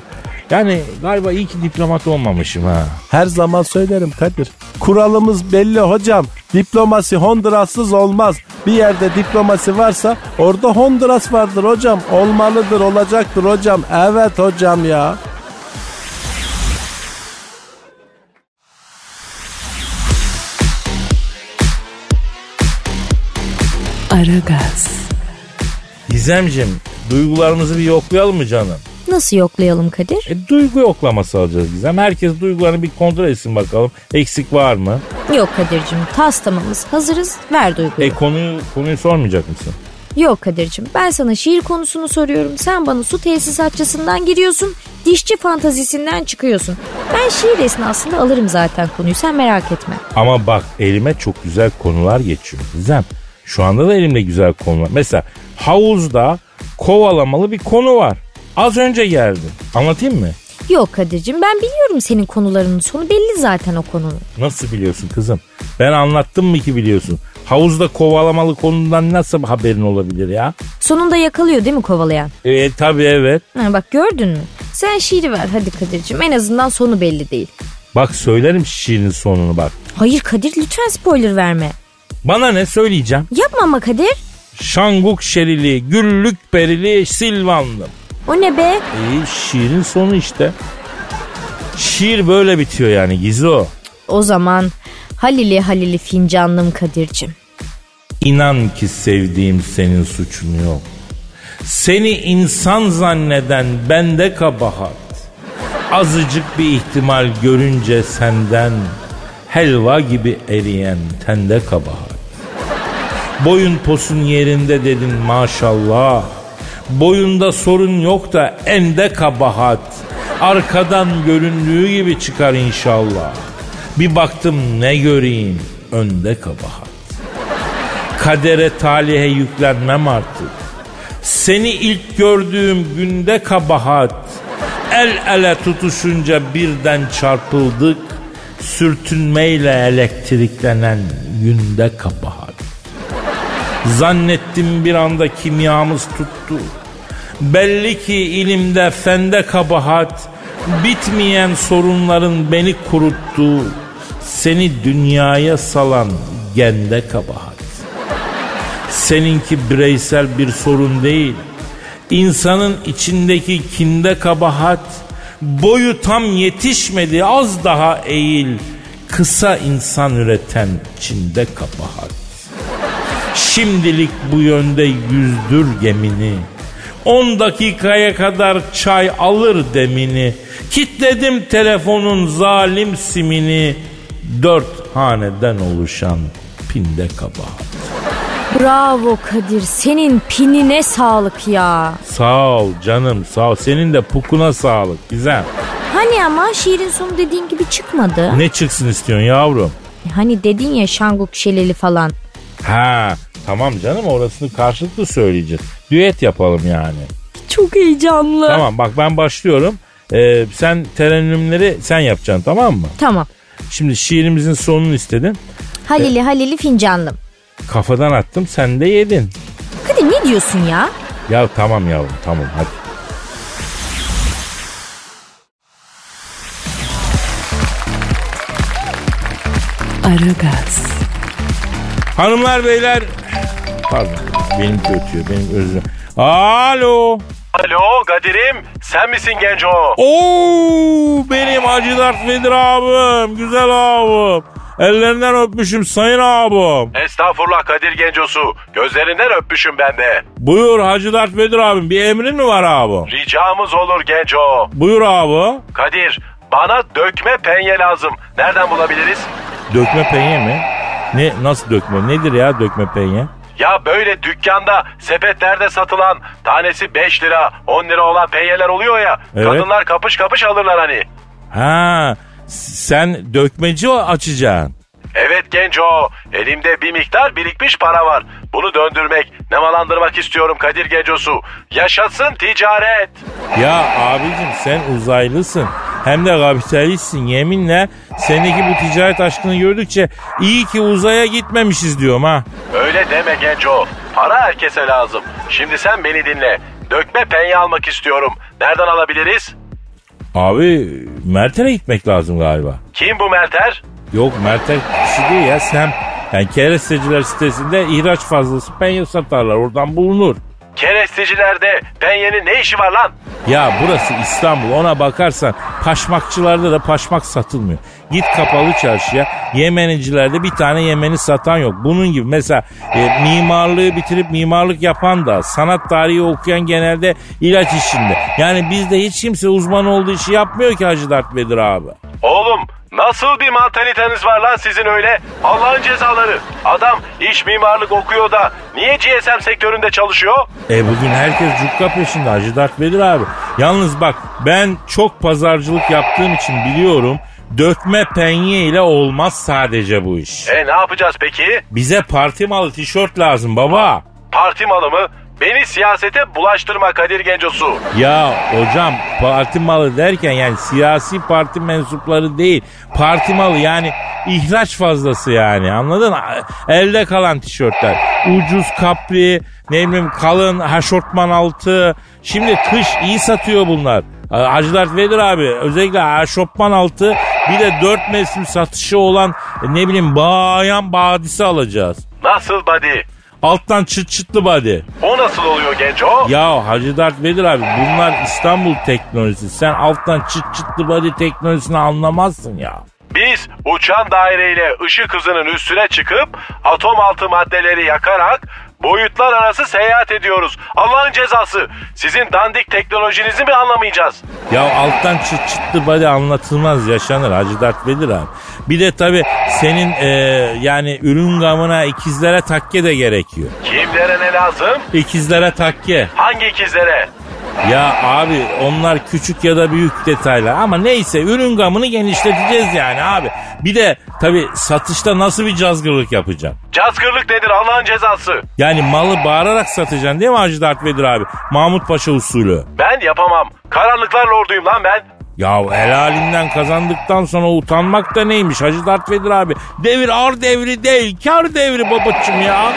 Yani galiba iyi ki diplomat olmamışım ha. Her zaman söylerim Kadir. Kuralımız belli hocam. Diplomasi Honduras'sız olmaz. Bir yerde diplomasi varsa orada Honduras vardır hocam. Olmalıdır, olacaktır hocam. Evet hocam ya. Aragaz, Gizemciğim duygularımızı bir yoklayalım mı canım? Nasıl yoklayalım Kadir? E, duygu yoklaması alacağız Gizem. Herkes duygularını bir kontrol etsin bakalım. Eksik var mı? Yok Kadir'cim taslamamız hazırız ver duyguyu. E konuyu konuyu sormayacak mısın? Yok Kadir'cim ben sana şiir konusunu soruyorum. Sen bana su tesisatçısından giriyorsun. Dişçi fantazisinden çıkıyorsun. Ben şiir esnasında alırım zaten konuyu sen merak etme. Ama bak elime çok güzel konular geçiyor Gizem. Şu anda da elimde güzel konular. Mesela havuzda kovalamalı bir konu var. Az önce geldi. Anlatayım mı? Yok Kadir'cim ben biliyorum senin konularının sonu belli zaten o konunun. Nasıl biliyorsun kızım? Ben anlattım mı ki biliyorsun? Havuzda kovalamalı konudan nasıl haberin olabilir ya? Sonunda yakalıyor değil mi kovalayan? E tabii evet. Ha, bak gördün mü? Sen şiiri ver hadi Kadir'cim en azından sonu belli değil. Bak söylerim şiirin sonunu bak. Hayır Kadir lütfen spoiler verme. Bana ne söyleyeceğim? Yapma ama Kadir. Şanguk şerili, güllük berili, silvanlım. O ne be? E, şiirin sonu işte. Şiir böyle bitiyor yani Gizo. O zaman Halili Halili fincanlım Kadir'cim. İnan ki sevdiğim senin suçun yok. Seni insan zanneden bende kabahat. Azıcık bir ihtimal görünce senden helva gibi eriyen tende kabahat. Boyun posun yerinde dedin maşallah. Boyunda sorun yok da ende kabahat. Arkadan göründüğü gibi çıkar inşallah. Bir baktım ne göreyim önde kabahat. Kadere talihe yüklenmem artık. Seni ilk gördüğüm günde kabahat. El ele tutuşunca birden çarpıldık. Sürtünmeyle elektriklenen günde kabahat. Zannettim bir anda kimyamız tuttu. Belli ki ilimde fende kabahat. Bitmeyen sorunların beni kuruttu. Seni dünyaya salan gende kabahat. Seninki bireysel bir sorun değil. İnsanın içindeki kinde kabahat. Boyu tam yetişmedi az daha eğil. Kısa insan üreten Çin'de kabahat. Şimdilik bu yönde yüzdür gemini. 10 dakikaya kadar çay alır demini. Kitledim telefonun zalim simini. Dört haneden oluşan pinde kabahat. Bravo Kadir senin pinine sağlık ya. Sağ ol canım sağ ol. Senin de pukuna sağlık güzel. Hani ama şiirin sonu dediğin gibi çıkmadı. Ne çıksın istiyorsun yavrum? Hani dedin ya Şanguk Şeleli falan. Ha tamam canım orasını karşılıklı söyleyeceğiz. Düet yapalım yani. Çok heyecanlı. Tamam bak ben başlıyorum. Ee, sen terennümleri sen yapacaksın tamam mı? Tamam. Şimdi şiirimizin sonunu istedin. Halili Halili fincanlım. Kafadan attım sen de yedin. Kadir ne diyorsun ya? Ya tamam yavrum tamam hadi. Aragaz, Hanımlar beyler. Pardon benim ötüyor benim özür. Alo. Alo Kadir'im sen misin genco? Oo benim Hacı Dert Vedir abim. Güzel abim. Ellerinden öpmüşüm sayın abim. Estağfurullah Kadir gencosu. Gözlerinden öpmüşüm ben de. Buyur Hacı Dert Vedir abim. Bir emrin mi var abi? Ricamız olur genco. Buyur abi. Kadir bana dökme penye lazım. Nereden bulabiliriz? Dökme penye mi? Ne nasıl dökme? Nedir ya dökme penye? Ya böyle dükkanda sepetlerde satılan tanesi 5 lira 10 lira olan penyeler oluyor ya. Evet. Kadınlar kapış kapış alırlar hani. Ha sen dökmeci açacaksın. Evet genco elimde bir miktar birikmiş para var. Bunu döndürmek nemalandırmak istiyorum Kadir gencosu. Yaşasın ticaret. Ya abicim sen uzaylısın. Hem de kapitalistsin yeminle. Sendeki bu ticaret aşkını gördükçe iyi ki uzaya gitmemişiz diyorum ha. Öyle deme genco. Para herkese lazım. Şimdi sen beni dinle. Dökme penye almak istiyorum. Nereden alabiliriz? Abi Mert'e gitmek lazım galiba. Kim bu Merter? Yok Mert'e kişi değil ya sen. Yani keresteciler sitesinde ihraç fazlası penye satarlar oradan bulunur. Kerestecilerde penyenin ne işi var lan? Ya burası İstanbul ona bakarsan paşmakçılarda da paşmak satılmıyor. Git kapalı çarşıya Yemenicilerde bir tane Yemeni satan yok. Bunun gibi mesela e, mimarlığı bitirip mimarlık yapan da sanat tarihi okuyan genelde ilaç işinde. Yani bizde hiç kimse uzman olduğu işi yapmıyor ki Hacı Dert Vedir abi. Oğlum nasıl bir mantaliteniz var lan sizin öyle? Allah'ın cezaları. Adam iş mimarlık okuyor da niye GSM sektöründe çalışıyor? E bugün herkes cukka peşinde Hacı Dert Vedir abi. Yalnız bak ben çok pazarcılık yaptığım için biliyorum. Dökme penye ile olmaz sadece bu iş. E ne yapacağız peki? Bize parti malı tişört lazım baba. Parti malı mı? Beni siyasete bulaştırma Kadir Gencosu. Ya hocam parti malı derken yani siyasi parti mensupları değil. Parti malı yani ihraç fazlası yani anladın? Elde kalan tişörtler. Ucuz kapri ne bileyim kalın haşortman altı. Şimdi kış iyi satıyor bunlar. Hacı Dert Vedir abi özellikle haşortman altı bir de dört mevsim satışı olan ne bileyim bayan badisi alacağız. Nasıl buddy? Alttan çıt çıtlı body. O nasıl oluyor Genco? Ya Hacı Dert Vedir abi bunlar İstanbul teknolojisi. Sen alttan çıt çıtlı body teknolojisini anlamazsın ya. Biz uçan daireyle ışık hızının üstüne çıkıp atom altı maddeleri yakarak boyutlar arası seyahat ediyoruz. Allah'ın cezası. Sizin dandik teknolojinizi mi anlamayacağız? Ya alttan çıt çıtlı body anlatılmaz yaşanır Hacı Dert Vedir abi. Bir de tabi senin e, yani ürün gamına ikizlere takke de gerekiyor. Kimlere ne lazım? İkizlere takke. Hangi ikizlere? Ya abi onlar küçük ya da büyük detaylar ama neyse ürün gamını genişleteceğiz yani abi. Bir de tabi satışta nasıl bir cazgırlık yapacaksın? Cazgırlık nedir Allah'ın cezası? Yani malı bağırarak satacaksın değil mi Hacı Dert Vedir abi? Mahmut Paşa usulü. Ben yapamam. Karanlıklar lorduyum lan ben. Ya helalinden kazandıktan sonra utanmak da neymiş Hacı Dert Vedir abi? Devir ar devri değil kar devri babacım ya.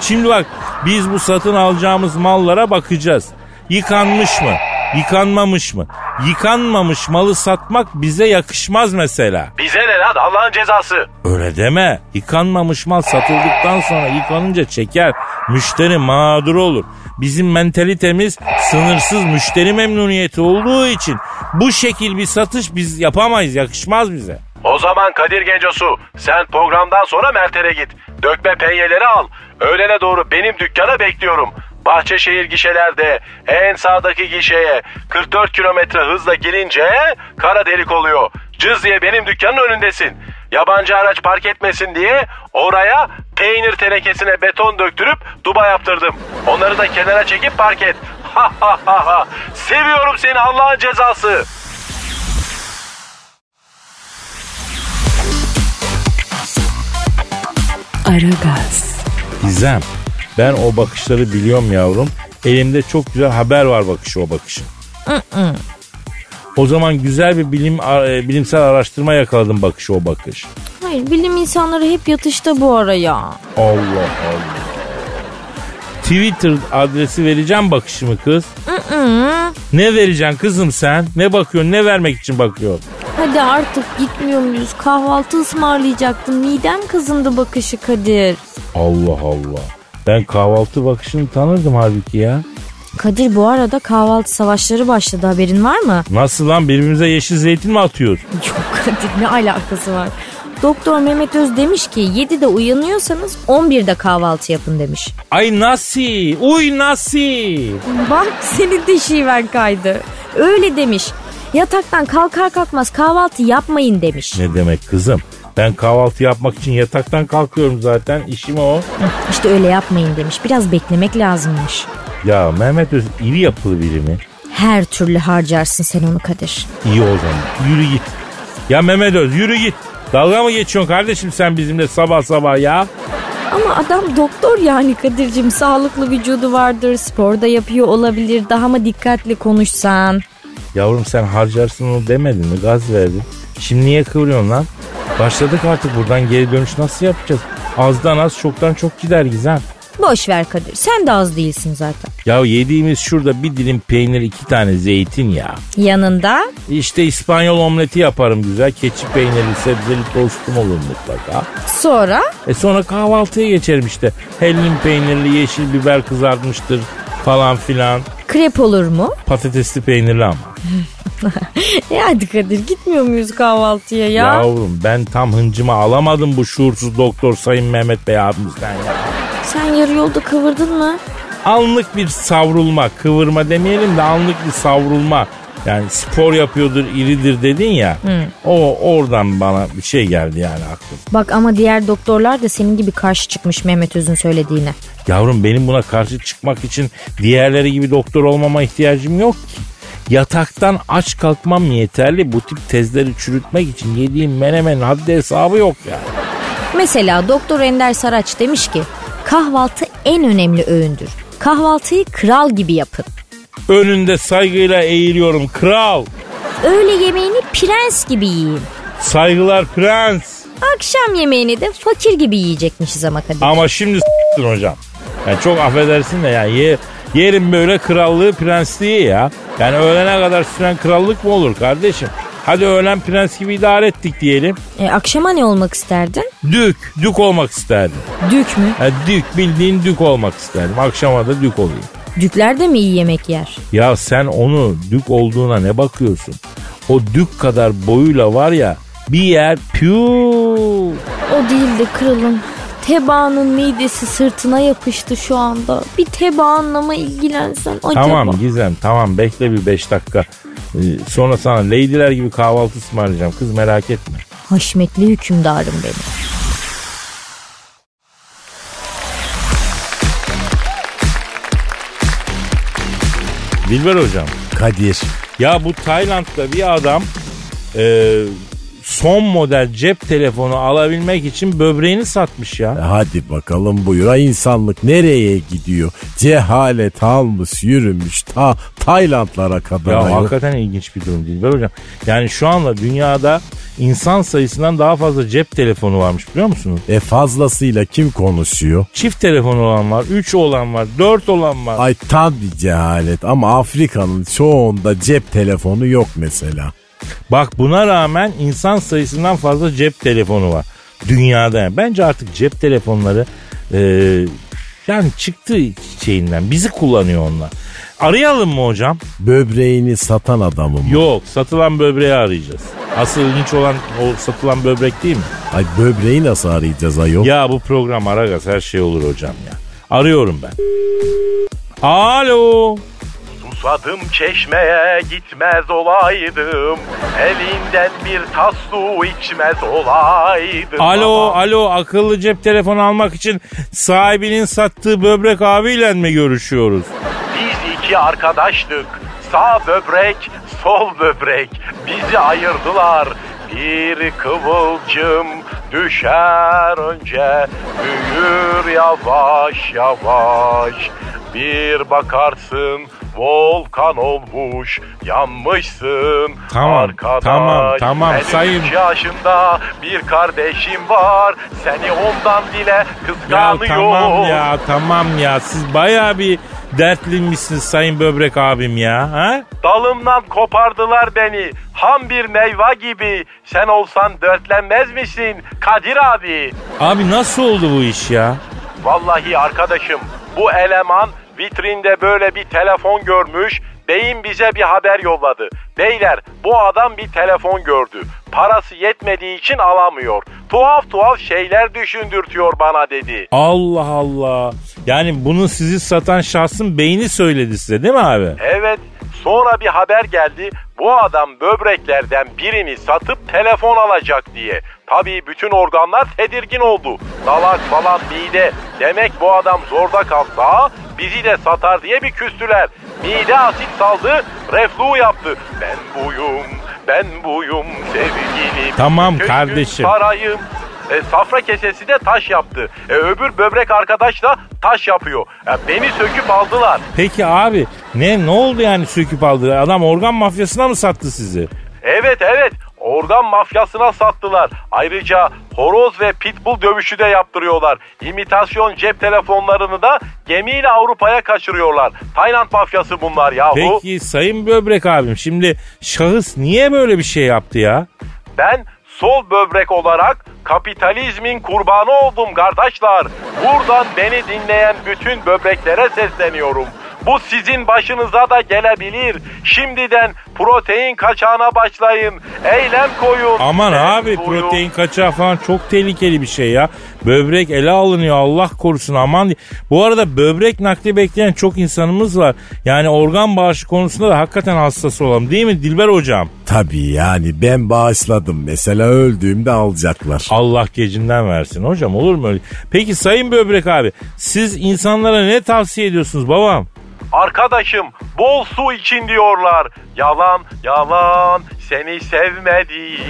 Şimdi bak biz bu satın alacağımız mallara bakacağız. Yıkanmış mı? Yıkanmamış mı? Yıkanmamış malı satmak bize yakışmaz mesela. Bize ne lan Allah'ın cezası? Öyle deme. Yıkanmamış mal satıldıktan sonra yıkanınca çeker. Müşteri mağdur olur. Bizim mentalitemiz sınırsız müşteri memnuniyeti olduğu için bu şekil bir satış biz yapamayız. Yakışmaz bize. O zaman Kadir Gencosu sen programdan sonra Mert'e git. Dökme penyeleri al. Öğlene doğru benim dükkana bekliyorum. Bahçeşehir gişelerde en sağdaki gişeye 44 kilometre hızla girince kara delik oluyor. Cız diye benim dükkanın önündesin. Yabancı araç park etmesin diye oraya peynir tenekesine beton döktürüp duba yaptırdım. Onları da kenara çekip park et. Ha ha ha ha. Seviyorum seni Allah'ın cezası. Aragaz, Gizem ben o bakışları biliyorum yavrum. Elimde çok güzel haber var bakışı o bakışın. o zaman güzel bir bilim e, bilimsel araştırma yakaladım bakışı o bakış. Hayır bilim insanları hep yatışta bu ara ya. Allah Allah. Twitter adresi vereceğim bakışımı kız. ne vereceksin kızım sen? Ne bakıyorsun? Ne vermek için bakıyorsun? Hadi artık gitmiyor muyuz? Kahvaltı ısmarlayacaktım. Midem kızındı bakışı Kadir. Allah Allah. Ben kahvaltı bakışını tanırdım halbuki ya. Kadir bu arada kahvaltı savaşları başladı haberin var mı? Nasıl lan birbirimize yeşil zeytin mi atıyoruz? Yok Kadir ne alakası var? Doktor Mehmet Öz demiş ki 7'de uyanıyorsanız 11'de kahvaltı yapın demiş. Ay nasıl? Uy nasıl? Bak senin de şiven kaydı. Öyle demiş. Yataktan kalkar kalkmaz kahvaltı yapmayın demiş. Ne demek kızım? Ben kahvaltı yapmak için yataktan kalkıyorum zaten. İşim o. İşte öyle yapmayın demiş. Biraz beklemek lazımmış. Ya Mehmet Öz iri yapılı biri mi? Her türlü harcarsın sen onu Kadir. İyi o zaman. Yürü git. Ya Mehmet Öz yürü git. Dalga mı geçiyorsun kardeşim sen bizimle sabah sabah ya? Ama adam doktor yani Kadir'cim sağlıklı vücudu vardır. Spor da yapıyor olabilir. Daha mı dikkatli konuşsan? Yavrum sen harcarsın onu demedin mi? Gaz verdin. Şimdi niye kıvırıyorsun lan? Başladık artık buradan geri dönüş nasıl yapacağız? Azdan az çoktan çok gider Gizem. Boş ver Kadir. Sen de az değilsin zaten. Ya yediğimiz şurada bir dilim peynir iki tane zeytin ya. Yanında İşte İspanyol omleti yaparım güzel. Keçi peynirli sebzeli tostum olur mutlaka. sonra E sonra kahvaltıya geçerim işte. Hellim peynirli yeşil biber kızartmıştır falan filan. Krep olur mu? Patatesli peynirli ama. E hadi Kadir gitmiyor muyuz kahvaltıya ya? Yavrum ben tam hıncımı alamadım bu şuursuz doktor Sayın Mehmet Bey abimizden ya. Sen yarı yolda kıvırdın mı? Anlık bir savrulma, kıvırma demeyelim de anlık bir savrulma. Yani spor yapıyordur, iridir dedin ya. O oradan bana bir şey geldi yani aklım. Bak ama diğer doktorlar da senin gibi karşı çıkmış Mehmet Öz'ün söylediğine. Yavrum benim buna karşı çıkmak için diğerleri gibi doktor olmama ihtiyacım yok ki. Yataktan aç kalkmam yeterli. Bu tip tezleri çürütmek için yediğim menemenin haddi hesabı yok yani. Mesela Doktor Ender Saraç demiş ki kahvaltı en önemli öğündür. Kahvaltıyı kral gibi yapın. Önünde saygıyla eğiliyorum kral. Öğle yemeğini prens gibi yiyin. Saygılar prens. Akşam yemeğini de fakir gibi yiyecekmişiz ama Kadir. Ama şimdi s**tin hocam. Yani çok affedersin de yani ye, yerin böyle krallığı prensliği ya. Yani öğlene kadar süren krallık mı olur kardeşim? Hadi öğlen prens gibi idare ettik diyelim. E, akşama ne olmak isterdin? Dük, dük olmak isterdim. Dük mü? Ha, dük bildiğin dük olmak isterdim. Akşama da dük olayım. Dükler de mi iyi yemek yer? Ya sen onu dük olduğuna ne bakıyorsun? O dük kadar boyuyla var ya bir yer piu. O değil de kralım. Tebaanın midesi sırtına yapıştı şu anda. Bir tebaanla mı ilgilensen acaba? Tamam Gizem tamam bekle bir 5 dakika. Ee, sonra sana lady'ler gibi kahvaltı ısmarlayacağım. Kız merak etme. Haşmetli hükümdarım benim. Dilber hocam. Kadir. Ya bu Tayland'da bir adam e, son model cep telefonu alabilmek için böbreğini satmış ya. E Hadi bakalım buyur. Ha insanlık nereye gidiyor? Cehalet almış yürümüş ta Taylandlara kadar. Ya ayol. hakikaten ilginç bir durum Dilber hocam. Yani şu anda dünyada insan sayısından daha fazla cep telefonu varmış biliyor musunuz? E fazlasıyla kim konuşuyor? Çift telefon olan var, 3 olan var, 4 olan var. Ay tam bir cehalet ama Afrika'nın çoğunda cep telefonu yok mesela. Bak buna rağmen insan sayısından fazla cep telefonu var. Dünyada. Bence artık cep telefonları e, yani çıktı şeyinden bizi kullanıyor onlar. Arayalım mı hocam? Böbreğini satan adamı mı? Yok satılan böbreği arayacağız. Asıl ilginç olan o satılan böbrek değil mi? Ay böbreği nasıl arayacağız ayol? Ya bu program Aragaz her şey olur hocam ya. Arıyorum ben. Alo. Susadım çeşmeye gitmez olaydım. Elinden bir tas su içmez olaydım. Alo, Baba. alo akıllı cep telefonu almak için sahibinin sattığı böbrek abiyle mi görüşüyoruz? Biz iki arkadaştık. Sağ böbrek, sol böbrek. Bizi ayırdılar. Bir kıvılcım düşer önce büyür yavaş yavaş bir bakarsın volkan olmuş yanmışsın Tamam, arkadaş. tamam, tamam, Benim sayın- üç yaşında bir kardeşim var seni ondan dile Ya kıskanıyor. tamam ya tamam ya siz baya bir dertliymişsiniz sayın böbrek abim ya. Ha? Dalımdan kopardılar beni. Ham bir meyve gibi. Sen olsan dörtlenmez misin Kadir abi? Abi nasıl oldu bu iş ya? Vallahi arkadaşım bu eleman vitrinde böyle bir telefon görmüş. Beyin bize bir haber yolladı. Beyler bu adam bir telefon gördü. Parası yetmediği için alamıyor. Tuhaf tuhaf şeyler düşündürtüyor bana dedi. Allah Allah. Yani bunu sizi satan şahsın beyni söyledi size değil mi abi? Evet sonra bir haber geldi. Bu adam böbreklerden birini satıp telefon alacak diye. Tabii bütün organlar tedirgin oldu. Dalak falan mide. Demek bu adam zorda kalsa bizi de satar diye bir küstüler. Mide asit saldı, reflü yaptı. Ben buyum, ben buyum sevgilim. Tamam Köşküm, kardeşim. Sarayım. E, safra kesesi de taş yaptı. E, öbür böbrek arkadaş da taş yapıyor. E, beni söküp aldılar. Peki abi ne ne oldu yani söküp aldı? Adam organ mafyasına mı sattı sizi? Evet evet organ mafyasına sattılar. Ayrıca horoz ve pitbull dövüşü de yaptırıyorlar. İmitasyon cep telefonlarını da gemiyle Avrupa'ya kaçırıyorlar. Tayland mafyası bunlar yahu. Peki sayın böbrek abim şimdi şahıs niye böyle bir şey yaptı ya? Ben sol böbrek olarak kapitalizmin kurbanı oldum kardeşler. Buradan beni dinleyen bütün böbreklere sesleniyorum. Bu sizin başınıza da gelebilir. Şimdiden protein kaçağına başlayın. Eylem koyun. Aman Eylem abi koyun. protein kaçağı falan çok tehlikeli bir şey ya. Böbrek ele alınıyor Allah korusun aman. Bu arada böbrek nakli bekleyen çok insanımız var. Yani organ bağışı konusunda da hakikaten hassas olalım değil mi Dilber hocam? Tabii yani ben bağışladım. Mesela öldüğümde alacaklar. Allah gecinden versin hocam olur mu öyle? Peki sayın böbrek abi siz insanlara ne tavsiye ediyorsunuz babam? Arkadaşım bol su için diyorlar. Yalan yalan seni sevmediğim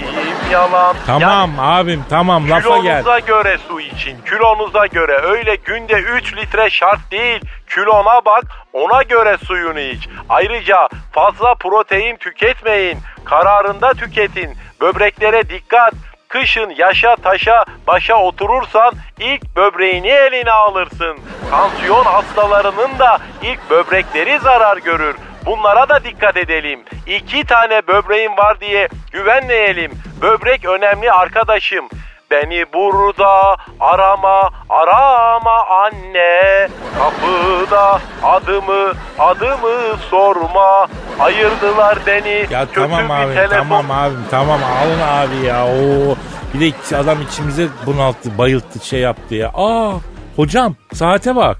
yalan. Tamam abim tamam lafa gel. Kilonuza göre su için, kilonuza göre öyle günde 3 litre şart değil. Kilona bak, ona göre suyunu iç. Ayrıca fazla protein tüketmeyin. Kararında tüketin. Böbreklere dikkat. Kışın yaşa taşa başa oturursan ilk böbreğini eline alırsın. Tansiyon hastalarının da ilk böbrekleri zarar görür. Bunlara da dikkat edelim. İki tane böbreğim var diye güvenmeyelim. Böbrek önemli arkadaşım. Beni burada arama, arama anne. Kapıda adımı, adımı sorma. Ayırdılar beni. Ya Kötü tamam abi telefon. tamam abim tamam alın abi ya. Oo. Bir de adam içimize bunalttı bayılttı şey yaptı ya. Aa hocam saate bak.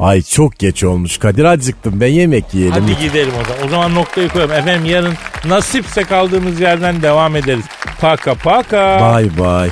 Ay çok geç olmuş Kadir acıktım ben yemek yiyelim. Hadi gidelim o zaman. O zaman noktayı koyalım. Efendim yarın nasipse kaldığımız yerden devam ederiz. Paka paka. Bye bye.